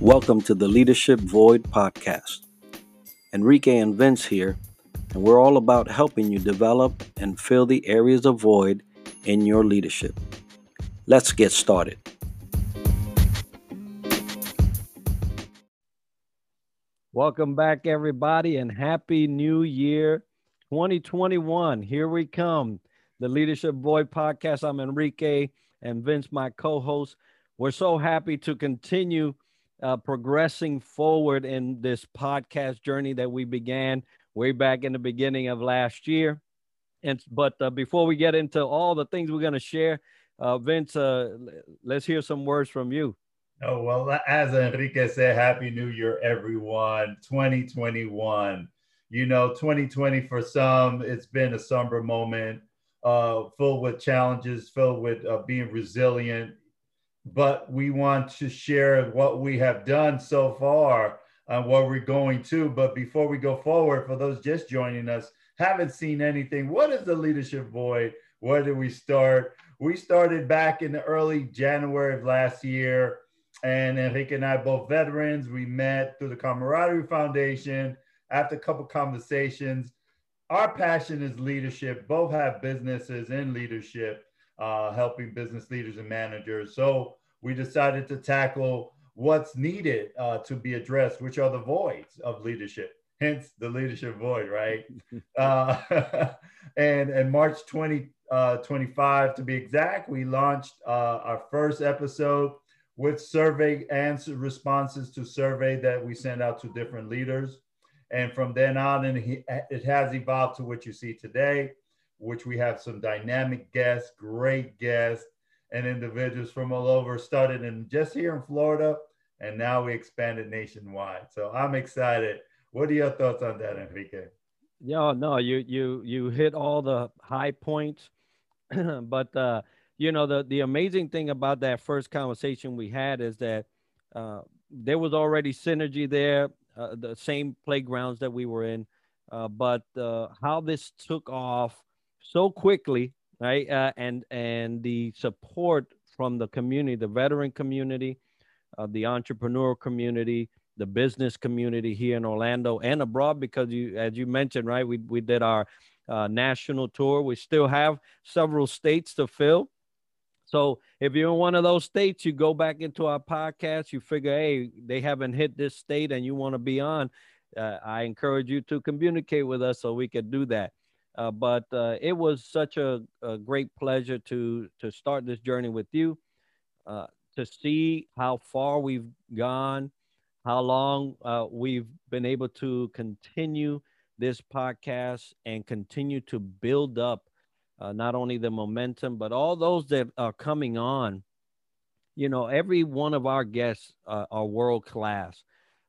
Welcome to the Leadership Void podcast. Enrique and Vince here, and we're all about helping you develop and fill the areas of void in your leadership. Let's get started. Welcome back, everybody, and Happy New Year 2021. Here we come. The Leadership Void podcast. I'm Enrique and Vince, my co host. We're so happy to continue uh, progressing forward in this podcast journey that we began way back in the beginning of last year. And but uh, before we get into all the things we're going to share, uh, Vince, uh, let's hear some words from you. Oh well, as Enrique said, Happy New Year, everyone! 2021. You know, 2020 for some, it's been a somber moment, uh, filled with challenges, filled with uh, being resilient, but we want to share what we have done so far and what we're going to. But before we go forward, for those just joining us, haven't seen anything, what is the leadership void? Where did we start? We started back in the early January of last year. And Enrique and I, both veterans, we met through the Camaraderie Foundation. After a couple conversations, our passion is leadership. Both have businesses in leadership uh, helping business leaders and managers. So we decided to tackle what's needed uh, to be addressed, which are the voids of leadership. Hence the leadership void, right? uh, and in March 20, uh, to be exact, we launched uh, our first episode with survey answer responses to survey that we sent out to different leaders. And from then on, and it has evolved to what you see today which we have some dynamic guests, great guests, and individuals from all over. Started in just here in Florida, and now we expanded nationwide. So I'm excited. What are your thoughts on that, Enrique? Yeah, no, you you you hit all the high points, but uh, you know the the amazing thing about that first conversation we had is that uh, there was already synergy there, uh, the same playgrounds that we were in, uh, but uh, how this took off so quickly, right? Uh, and and the support from the community, the veteran community, uh, the entrepreneurial community, the business community here in Orlando and abroad, because you, as you mentioned, right, we we did our uh, national tour. We still have several states to fill. So if you're in one of those states, you go back into our podcast, you figure, hey, they haven't hit this state and you want to be on. Uh, I encourage you to communicate with us so we can do that. Uh, but uh, it was such a, a, great pleasure to to start this journey with you, uh, to see how far we've gone, how long uh, we've been able to continue this podcast and continue to build up uh, not only the momentum but all those that are coming on. You know, every one of our guests uh, are world class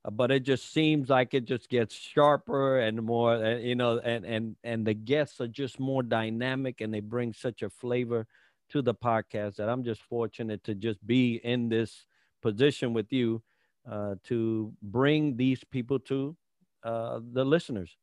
but it just seems like it just gets sharper and more uh, you know and and and the guests are just more dynamic and they bring such a flavor to the podcast that i'm just fortunate to just be in this position with you uh, to bring these people to uh, the listeners.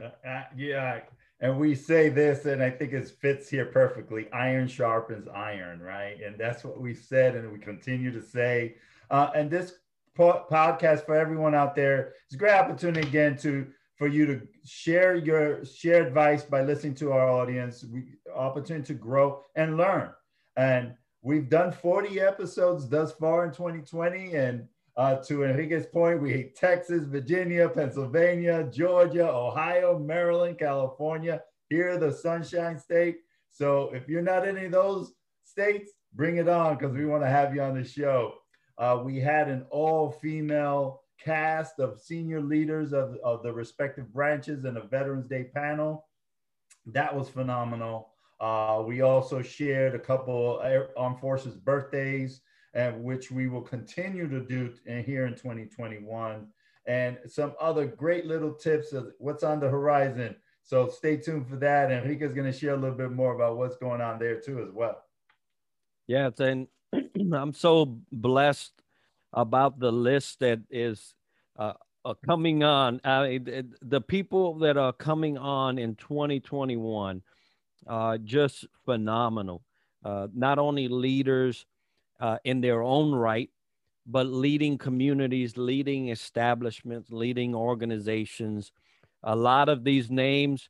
Uh, uh, yeah and we say this and i think it fits here perfectly. Iron sharpens iron right? And that's what we said and we continue to say. Uh, and this podcast for everyone out there. It's a great opportunity again to for you to share your share advice by listening to our audience. We opportunity to grow and learn. And we've done 40 episodes thus far in 2020. And uh, to Enrique's point, we hit Texas, Virginia, Pennsylvania, Georgia, Ohio, Maryland, California. Here, the Sunshine State. So if you're not in any of those states, bring it on because we want to have you on the show. Uh, we had an all female cast of senior leaders of, of the respective branches and a Veterans Day panel. That was phenomenal. Uh, we also shared a couple armed forces birthdays, and which we will continue to do in, here in 2021, and some other great little tips of what's on the horizon. So stay tuned for that. Enrique is going to share a little bit more about what's going on there too as well. Yeah, and I'm so blessed about the list that is uh, uh, coming on. Uh, the people that are coming on in 2021 are just phenomenal. Uh, not only leaders uh, in their own right, but leading communities, leading establishments, leading organizations. A lot of these names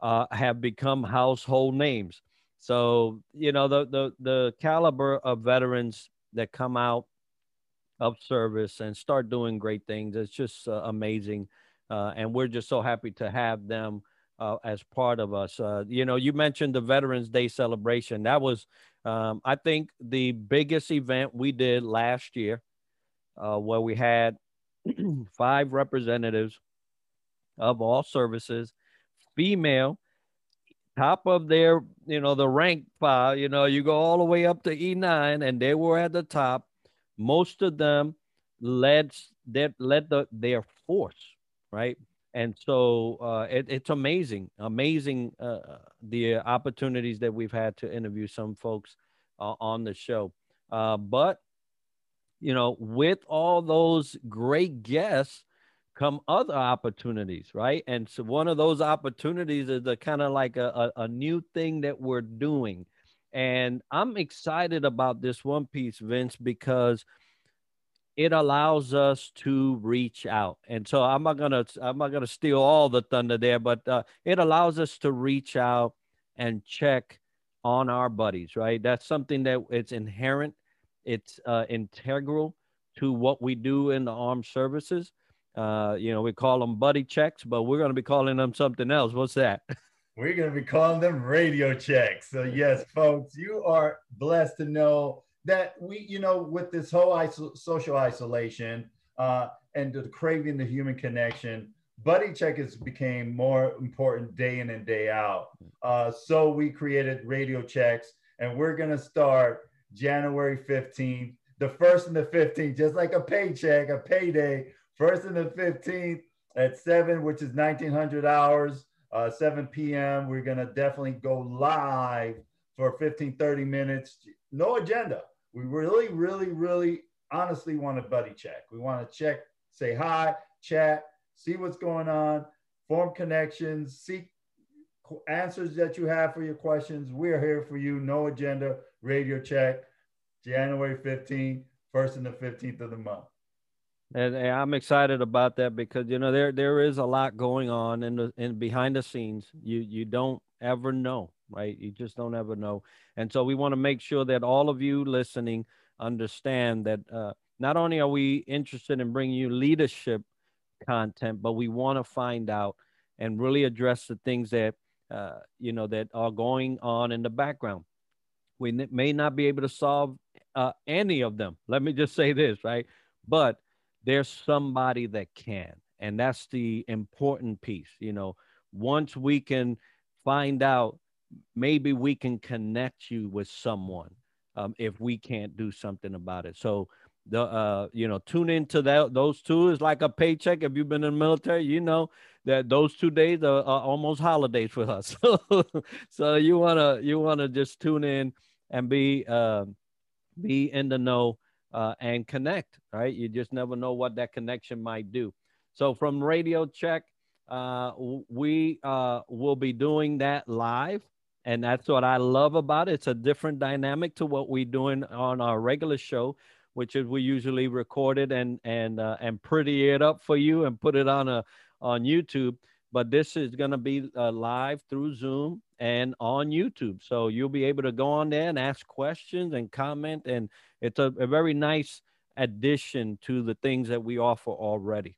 uh, have become household names. So you know the the the caliber of veterans that come out of service and start doing great things. It's just uh, amazing, uh, and we're just so happy to have them uh, as part of us. Uh, you know, you mentioned the Veterans Day celebration. That was, um, I think, the biggest event we did last year, uh, where we had five representatives of all services, female, top of their, you know, the rank file. You know, you go all the way up to E9, and they were at the top. Most of them led that led the, their force, right? and so uh, it, it's amazing, amazing uh, the opportunities that we've had to interview some folks uh, on the show. Uh, but you know, with all those great guests come other opportunities, right? And so one of those opportunities is a kind of like a, a, a new thing that we're doing. And I'm excited about this one piece, Vince, because – it allows us to reach out and so i'm not gonna i'm not gonna steal all the thunder there but uh, it allows us to reach out and check on our buddies right that's something that it's inherent it's uh, integral to what we do in the armed services uh, you know we call them buddy checks but we're going to be calling them something else. What's that? We're going to be calling them radio checks. So yes folks you are blessed to know that we, you know, with this whole iso- social isolation uh, and the craving the human connection, buddy check has became more important day in and day out. Uh, so we created radio checks, and we're gonna start January 15th, the first and the 15th, just like a paycheck, a payday, first and the 15th at seven, which is 1900 hours, uh, 7 p.m. We're gonna definitely go live for 15, 30 minutes, no agenda we really, really, really honestly want to buddy check. We want to check, say hi, chat, see what's going on, form connections, seek answers that you have for your questions. We're here for you. No agenda, radio check, January 15th, first and the 15th of the month. And, and, I'm excited about that because you know there there is a lot going on in the in behind the scenes. You you don't ever know right? You just don't ever know. And so we want to make sure that all of you listening understand that uh, not only are we interested in bringing you leadership content, but we want to find out and really address the things that uh, you know that are going on in the background. We may not be able to solve uh, any of them. Let me just say this, right? But there's somebody that can, and that's the important piece. You know, once we can find out maybe we can connect you with someone um, if we can't do something about it. So the uh, you know tune into that those two is like a paycheck. If you've been in the military, you know that those two days are, are almost holidays for us. so you wanna you wanna just tune in and be uh, be in the know uh, and connect. Right, you just never know what that connection might do. So from Radio Check, uh, we uh, will be doing that live and that's what I love about it. It's a different dynamic to what we're doing on our regular show, which is we usually record it and and uh, and pretty it up for you and put it on a on YouTube. But this is going to be uh, live through Zoom and on YouTube, so you'll be able to go on there and ask questions and comment, and it's a, a very nice addition to the things that we offer already.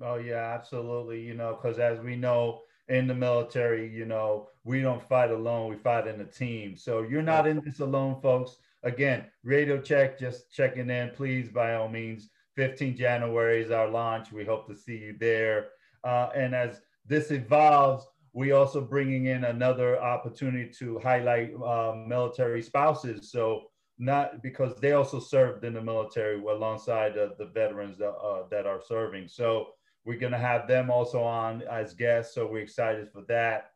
Oh yeah, absolutely. You know, because as we know in the military, you know, we don't fight alone, we fight in a team. So you're not in this alone, folks. Again, radio check, just checking in, please, by all means. 15 January is our launch. We hope to see you there. Uh, and as this evolves, we also bringing in another opportunity to highlight uh, military spouses. So not because they also served in the military alongside the veterans that, uh, that are serving. So we're going to have them also on as guests. So we're excited for that.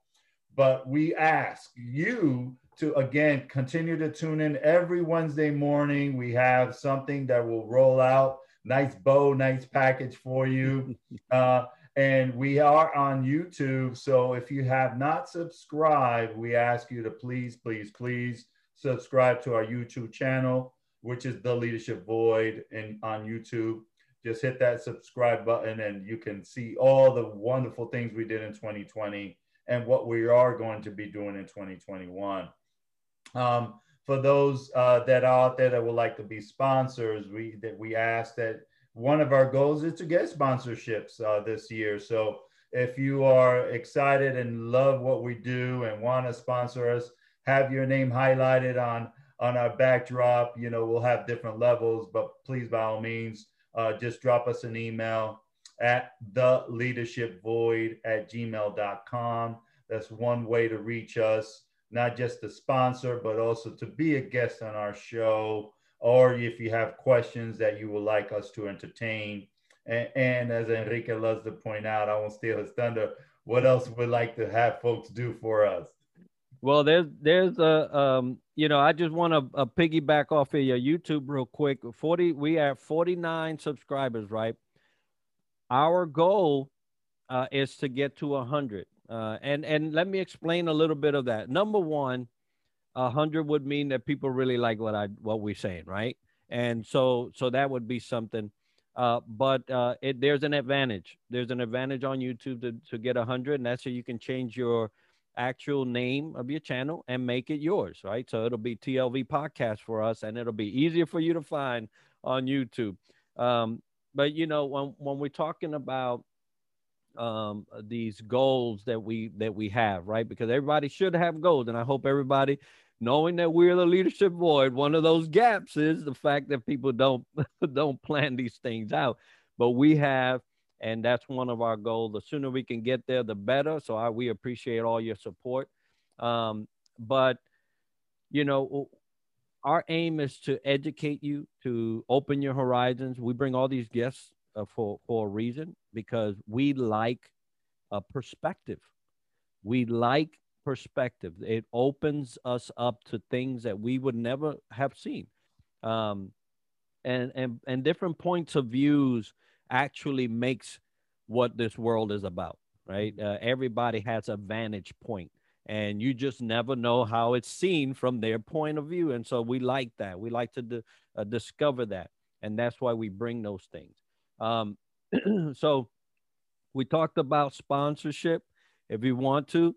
But we ask you to, again, continue to tune in every Wednesday morning. We have something that will roll out. Nice bow, nice package for you. Uh, and we are on YouTube. So if you have not subscribed, we ask you to please, please, please subscribe to our YouTube channel. which is the Leadership Void, and on YouTube. Just hit that subscribe button, and you can see all the wonderful things we did in 2020 and what we are going to be doing in 2021. Um, for those uh, that are out there that would like to be sponsors, we that we ask that one of our goals is to get sponsorships uh, this year. So if you are excited and love what we do and want to sponsor us, have your name highlighted on on our backdrop. You know, we'll have different levels, but please, by all means, uh, just drop us an email at the leadership void at gmail.com. That's one way to reach us, not just to sponsor, but also to be a guest on our show, or if you have questions that you would like us to entertain. And, and as Enrique loves to point out, I won't steal his thunder. What else would like to have folks do for us? Well, there's there's a um, you know, I just want to uh, piggyback off of your YouTube real quick. Forty, we have forty nine subscribers, right? Our goal uh, is to get to hundred, uh, and and let me explain a little bit of that. Number one, hundred would mean that people really like what I what we're saying, right? And so so that would be something. Uh, but uh, it, there's an advantage. There's an advantage on YouTube to, to get a 100, and that's so you can change your actual name of your channel and make it yours, right? So it'll be TLV podcast for us and it'll be easier for you to find on YouTube. Um, but you know, when when we're talking about um, these goals that we that we have, right? Because everybody should have goals, and I hope everybody knowing that we're the leadership void, one of those gaps is the fact that people don't don't plan these things out. But we have and that's one of our goals. The sooner we can get there, the better. So I, we appreciate all your support. Um, but you know, our aim is to educate you, to open your horizons. We bring all these guests uh, for for a reason because we like a perspective. We like perspective. It opens us up to things that we would never have seen, um, and and and different points of views actually makes what this world is about, right? Uh, everybody has a vantage point, and you just never know how it's seen from their point of view. And so we like that. We like to d- uh, discover that, and that's why we bring those things. Um, so we talked about sponsorship. If you want to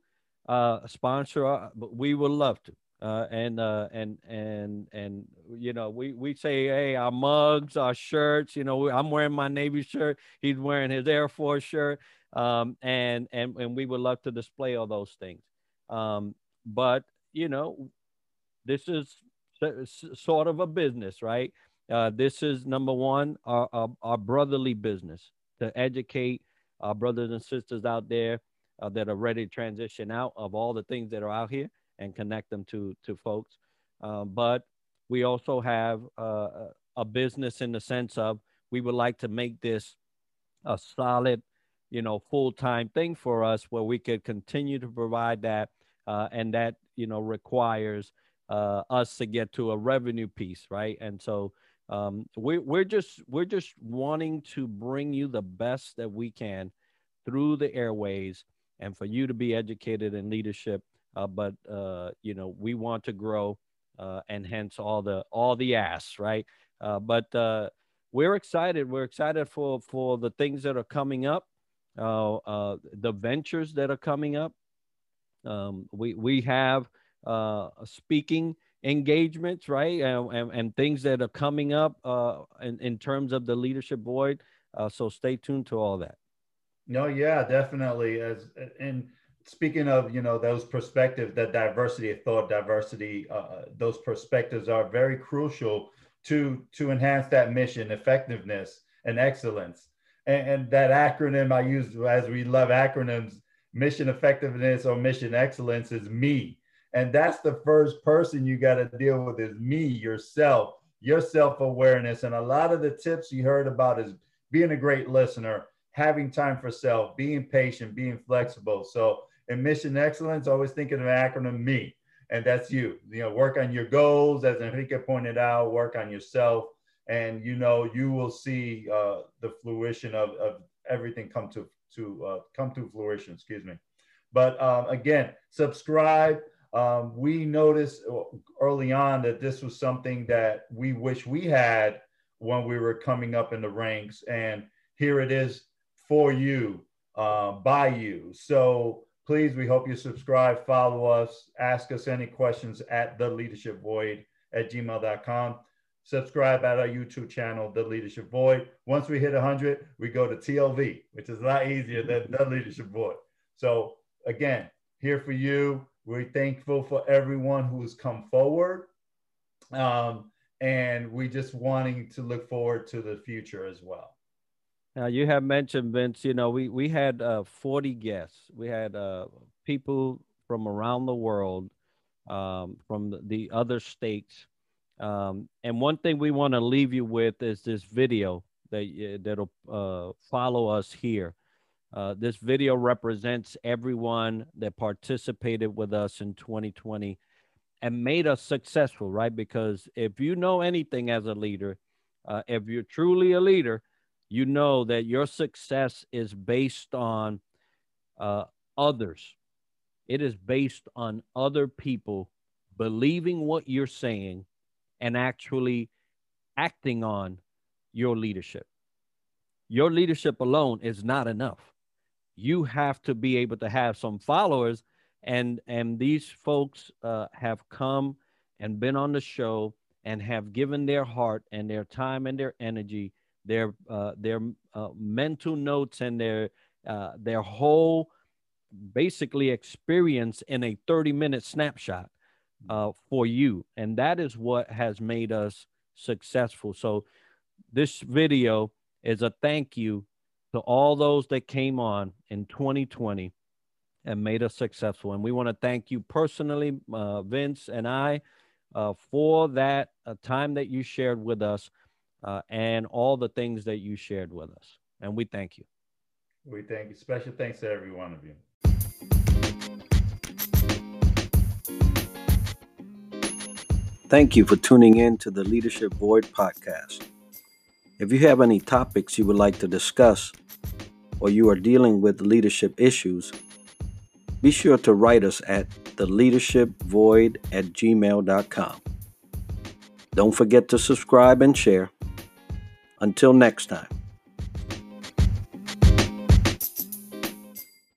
uh, sponsor, uh, we would love to. Uh, and uh, and and and you know we we say hey our mugs our shirts you know I'm wearing my Navy shirt. He's wearing his Air Force shirt. Um, and and and we would love to display all those things. Um, but you know this is sort of a business right uh, this is number one our, our, our brotherly business to educate our brothers and sisters out there uh, that are ready to transition out of all the things that are out here and connect them to to folks. Um, but we also have uh, a business in the sense of we would like to make this a solid, you know, full time thing for us where we could continue to provide that, uh, and that you know requires uh, us to get to a revenue piece, right? And so um, we, we're just we're just wanting to bring you the best that we can through the airways, and for you to be educated in leadership uh, but uh, you know we want to grow, uh, and hence all the all the ass, right? Uh, but uh, we're excited. We're excited for for the things that are coming up, uh, the ventures that are coming up. Um, we we have speaking engagements, right, and, and, and, things that are coming up in in terms of the leadership void. so stay tuned to all that. No, yeah, definitely. As and speaking of you know those perspectives that diversity of thought diversity uh, those perspectives are very crucial to to enhance that mission effectiveness and excellence and, and, that acronym i use as we love acronyms mission effectiveness or mission excellence is me and that's the first person you got to deal with is me yourself your self-awareness and a lot of the tips you heard about is being a great listener having time for self being patient being flexible so and mission excellence, always thinking of an acronym me. And that's you. You know, work on your goals, as Enrique pointed out, work on yourself. And you know, you will see uh, the fruition of, of everything come to to uh, come to fruition, excuse me. But um, again, subscribe. Um, we noticed early on that this was something that we wish we had when we were coming up in the ranks. And here it is for you, uh, by you. So please, we hope you subscribe, follow us, ask us any questions at the leadership void at gmail.com. Subscribe at our YouTube channel, The Leadership Void. Once we hit 100, we go to TLV, which is a lot easier than The Leadership Void. So, again, here for you. We're thankful for everyone who has come forward. Um, and we just wanting to look forward to the future as well. Now you have mentioned Vince. You know, we we had uh, 40 guests. We had uh, people from around the world, um, from the, the, other states. Um, and one thing we want to leave you with is this video that that'll uh, follow us here. Uh, this video represents everyone that participated with us in 2020 and made us successful, right? Because if you know anything as a leader, uh, if you're truly a leader, you know that your success is based on uh, others. It is based on other people believing what you're saying and actually acting on your leadership. Your leadership alone is not enough you have to be able to have some followers. And and these folks uh, have come and been on the show and have given their heart and their time and their energy their uh, their uh, mental notes and their uh, their whole basically experience in a 30 minute snapshot uh, for you. And that is what has made us successful. So this video is a thank you to all those that came on in 2020 and made us successful. And we want to thank you personally, uh, Vince and I, uh, for that uh, time that you shared with us uh, and all the things that you shared with us. And we thank you. We thank you. Special thanks to every one of you. Thank you for tuning in to the Leadership Void podcast. If you have any topics you would like to discuss, or you are dealing with leadership issues, be sure to write us at theleadershipvoid at gmail.com. Don't forget to subscribe and share. Until next time.